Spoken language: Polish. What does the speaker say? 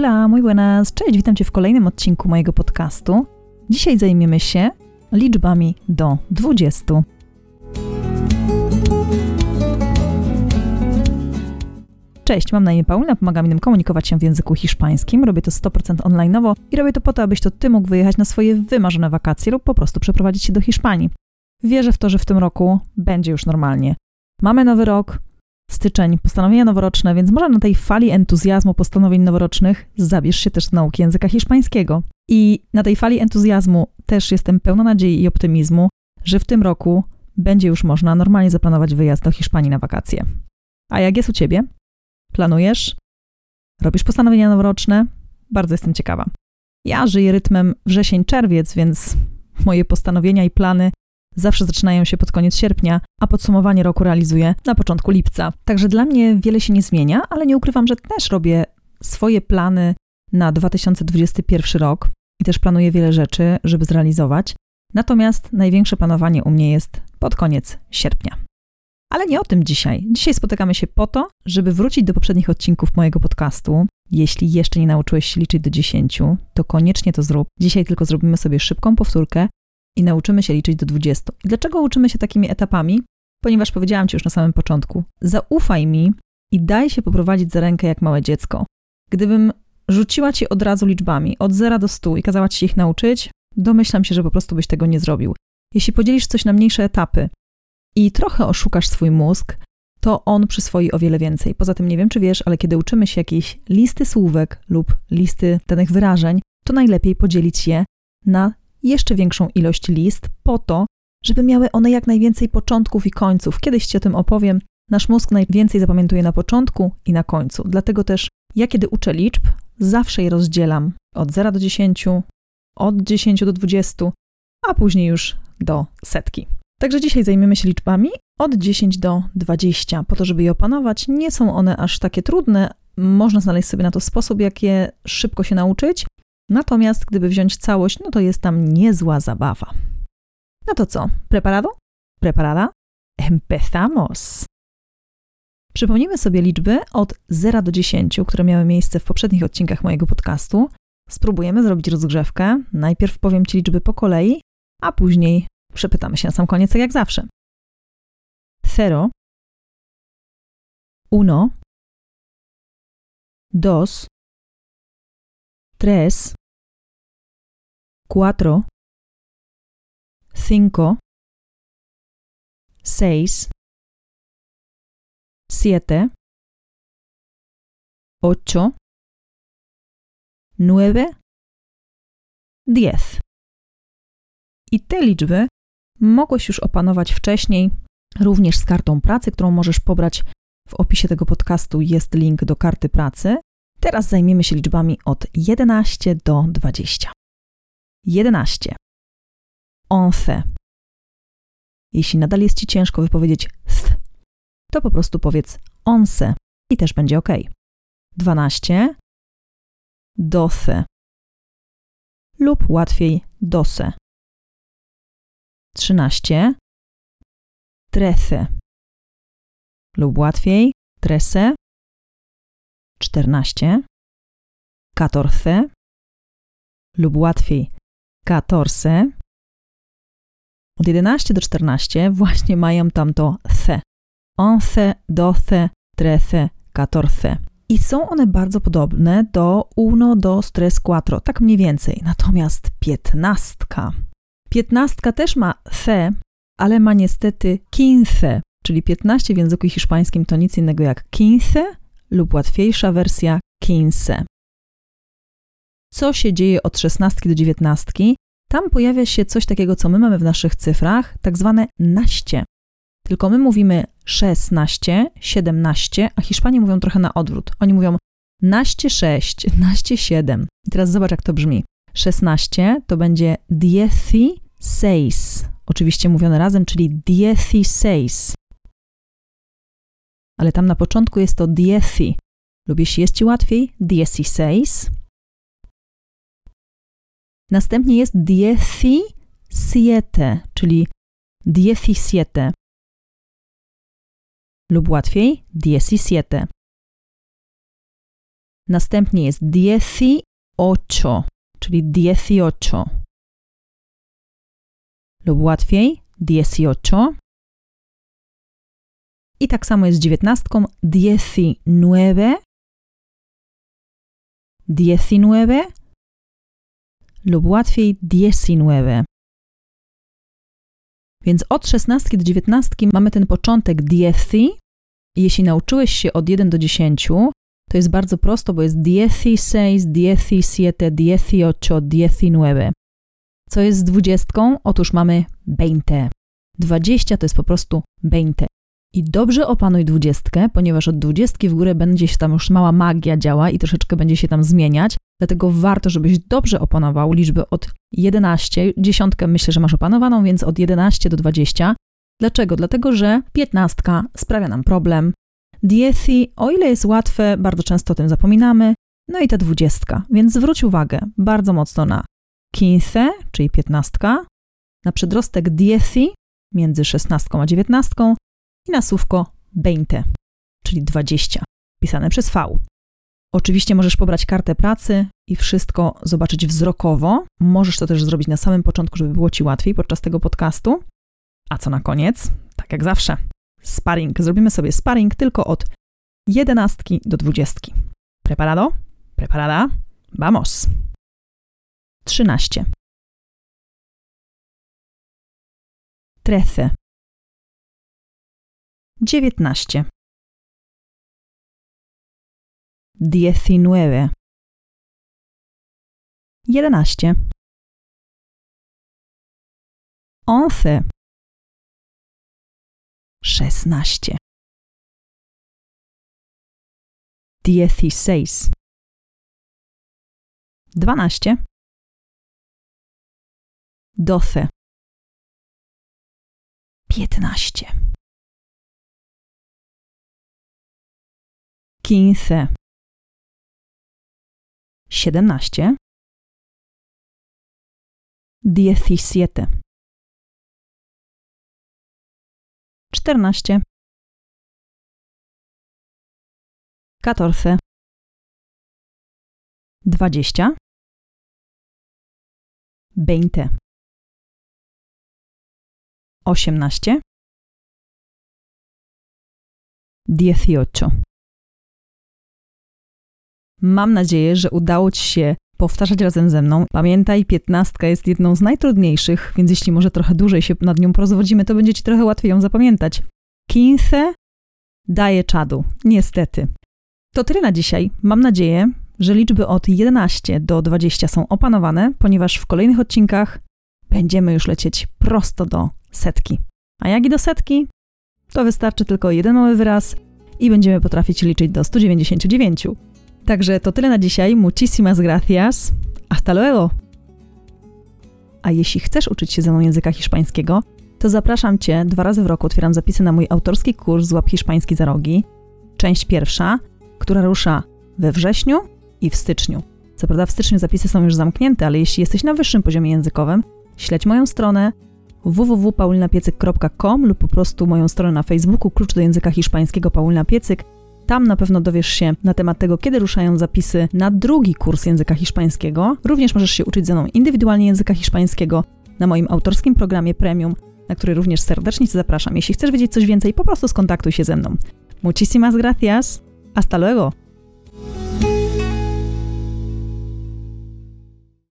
Hola, muy buenas. Cześć, witam Cię w kolejnym odcinku mojego podcastu. Dzisiaj zajmiemy się liczbami do 20. Cześć, mam na imię Paulina, pomagam innym komunikować się w języku hiszpańskim. Robię to 100% online'owo i robię to po to, abyś to Ty mógł wyjechać na swoje wymarzone wakacje lub po prostu przeprowadzić się do Hiszpanii. Wierzę w to, że w tym roku będzie już normalnie. Mamy nowy rok, styczeń, postanowienia noworoczne, więc może na tej fali entuzjazmu postanowień noworocznych zabierz się też do nauki języka hiszpańskiego. I na tej fali entuzjazmu też jestem pełna nadziei i optymizmu, że w tym roku będzie już można normalnie zaplanować wyjazd do Hiszpanii na wakacje. A jak jest u Ciebie? Planujesz? Robisz postanowienia noworoczne? Bardzo jestem ciekawa. Ja żyję rytmem wrzesień-czerwiec, więc moje postanowienia i plany zawsze zaczynają się pod koniec sierpnia, a podsumowanie roku realizuję na początku lipca. Także dla mnie wiele się nie zmienia, ale nie ukrywam, że też robię swoje plany na 2021 rok i też planuję wiele rzeczy, żeby zrealizować. Natomiast największe planowanie u mnie jest pod koniec sierpnia. Ale nie o tym dzisiaj. Dzisiaj spotykamy się po to, żeby wrócić do poprzednich odcinków mojego podcastu. Jeśli jeszcze nie nauczyłeś się liczyć do 10, to koniecznie to zrób. Dzisiaj tylko zrobimy sobie szybką powtórkę i nauczymy się liczyć do 20. I dlaczego uczymy się takimi etapami? Ponieważ powiedziałam Ci już na samym początku, zaufaj mi i daj się poprowadzić za rękę jak małe dziecko. Gdybym rzuciła Ci od razu liczbami od 0 do 100 i kazała Ci się ich nauczyć, domyślam się, że po prostu byś tego nie zrobił. Jeśli podzielisz coś na mniejsze etapy i trochę oszukasz swój mózg, to on przyswoi o wiele więcej. Poza tym nie wiem, czy wiesz, ale kiedy uczymy się jakiejś listy słówek lub listy danych wyrażeń, to najlepiej podzielić je na jeszcze większą ilość list po to, żeby miały one jak najwięcej początków i końców. Kiedyś Ci o tym opowiem. Nasz mózg najwięcej zapamiętuje na początku i na końcu. Dlatego też ja, kiedy uczę liczb, zawsze je rozdzielam od 0 do 10, od 10 do 20, a później już do setki. Także dzisiaj zajmiemy się liczbami od 10 do 20, po to, żeby je opanować. Nie są one aż takie trudne. Można znaleźć sobie na to sposób, jak je szybko się nauczyć, Natomiast gdyby wziąć całość, no to jest tam niezła zabawa. No to co? Preparado? Preparada? Empezamos! Przypomnijmy sobie liczby od 0 do 10, które miały miejsce w poprzednich odcinkach mojego podcastu. Spróbujemy zrobić rozgrzewkę. Najpierw powiem Ci liczby po kolei, a później przepytamy się na sam koniec, tak jak zawsze. 0 1 2 3 cuatro, cinco, seis, siete, ocho, nueve, diez. I te liczby mogłeś już opanować wcześniej, również z kartą pracy, którą możesz pobrać w opisie tego podcastu. Jest link do karty pracy. Teraz zajmiemy się liczbami od 11 do 20. 11. Once. Jeśli nadal jest Ci ciężko wypowiedzieć th, to po prostu powiedz once i też będzie ok. 12. Doce. Lub łatwiej dose. 13. Trece. Lub łatwiej trece. 14. Catorce. Lub łatwiej 14. Od 11 do 14 właśnie mają tam to th. 11, 12, 13, 14. I są one bardzo podobne do uno, do stres quattro, tak mniej więcej. Natomiast piętnastka. Piętnastka też ma the, ale ma niestety quince, czyli 15 w języku hiszpańskim to nic innego jak quince lub łatwiejsza wersja quince co się dzieje od 16 do 19, tam pojawia się coś takiego, co my mamy w naszych cyfrach, tak zwane naście. Tylko my mówimy 16, 17, a Hiszpanie mówią trochę na odwrót. Oni mówią naście 6, naście 7. I teraz zobacz, jak to brzmi. 16 to będzie dieciséis. Oczywiście mówione razem, czyli dieciséis. Ale tam na początku jest to dieci. Lub jeśli jest ci łatwiej, dieciséis. Następnie jest diecisiete, czyli diecisiete lub łatwiej diecisiete. Następnie jest dieciocho, czyli dieciocho. Lub łatwiej dieciocho. I tak samo jest z dziewiętnastką diecinueve, diecinueve lub łatwiej diecinueve. Więc od szesnastki do dziewiętnastki mamy ten początek dieci. Jeśli nauczyłeś się od 1 do 10, to jest bardzo prosto, bo jest dieciséis, diecisiete, dieciocho, diecinueve. Co jest z dwudziestką? Otóż mamy beinte. 20 to jest po prostu beinte. I dobrze opanuj dwudziestkę, ponieważ od dwudziestki w górę będzie się tam już mała magia działa i troszeczkę będzie się tam zmieniać. Dlatego warto, żebyś dobrze opanował liczby od 11. Dziesiątkę myślę, że masz opanowaną, więc od 11 do 20. Dlaczego? Dlatego, że 15 sprawia nam problem. Dieci, o ile jest łatwe, bardzo często o tym zapominamy. No i ta 20, więc zwróć uwagę bardzo mocno na 15, czyli 15, na przedrostek dieci między 16 a 19 i na słówko 20, czyli 20, pisane przez V. Oczywiście możesz pobrać kartę pracy i wszystko zobaczyć wzrokowo. Możesz to też zrobić na samym początku, żeby było ci łatwiej podczas tego podcastu. A co na koniec? Tak jak zawsze. Sparring. Zrobimy sobie sparring tylko od 11 do 20. Preparado? Preparada? Vamos! 13. 13. 19. Diecinueve. Jedenaście. Once. Szesnaście. Dieciséis. Dwanaście. Doce. Piętnaście. Quince. 17. Diecisiete. 14. 14. 20. 20. 18. 18. Mam nadzieję, że udało Ci się powtarzać razem ze mną. Pamiętaj, piętnastka jest jedną z najtrudniejszych, więc jeśli może trochę dłużej się nad nią porozwodzimy, to będzie Ci trochę łatwiej ją zapamiętać. Quince daje czadu, niestety. To tyle na dzisiaj. Mam nadzieję, że liczby od 11 do 20 są opanowane, ponieważ w kolejnych odcinkach będziemy już lecieć prosto do setki. A jak i do setki, to wystarczy tylko jeden mały wyraz i będziemy potrafić liczyć do 199. Także to tyle na dzisiaj. Muchísimas gracias. Hasta luego. A jeśli chcesz uczyć się ze mną języka hiszpańskiego, to zapraszam Cię. Dwa razy w roku otwieram zapisy na mój autorski kurs Złap Hiszpański za rogi. Część pierwsza, która rusza we wrześniu i w styczniu. Co prawda w styczniu zapisy są już zamknięte, ale jeśli jesteś na wyższym poziomie językowym, śledź moją stronę www.paulinapiecyk.com lub po prostu moją stronę na Facebooku Klucz do języka hiszpańskiego Paulina Piecyk tam na pewno dowiesz się na temat tego, kiedy ruszają zapisy na drugi kurs języka hiszpańskiego. Również możesz się uczyć ze mną indywidualnie języka hiszpańskiego na moim autorskim programie premium, na który również serdecznie Cię zapraszam. Jeśli chcesz wiedzieć coś więcej, po prostu skontaktuj się ze mną. Muchísimas gracias. Hasta luego.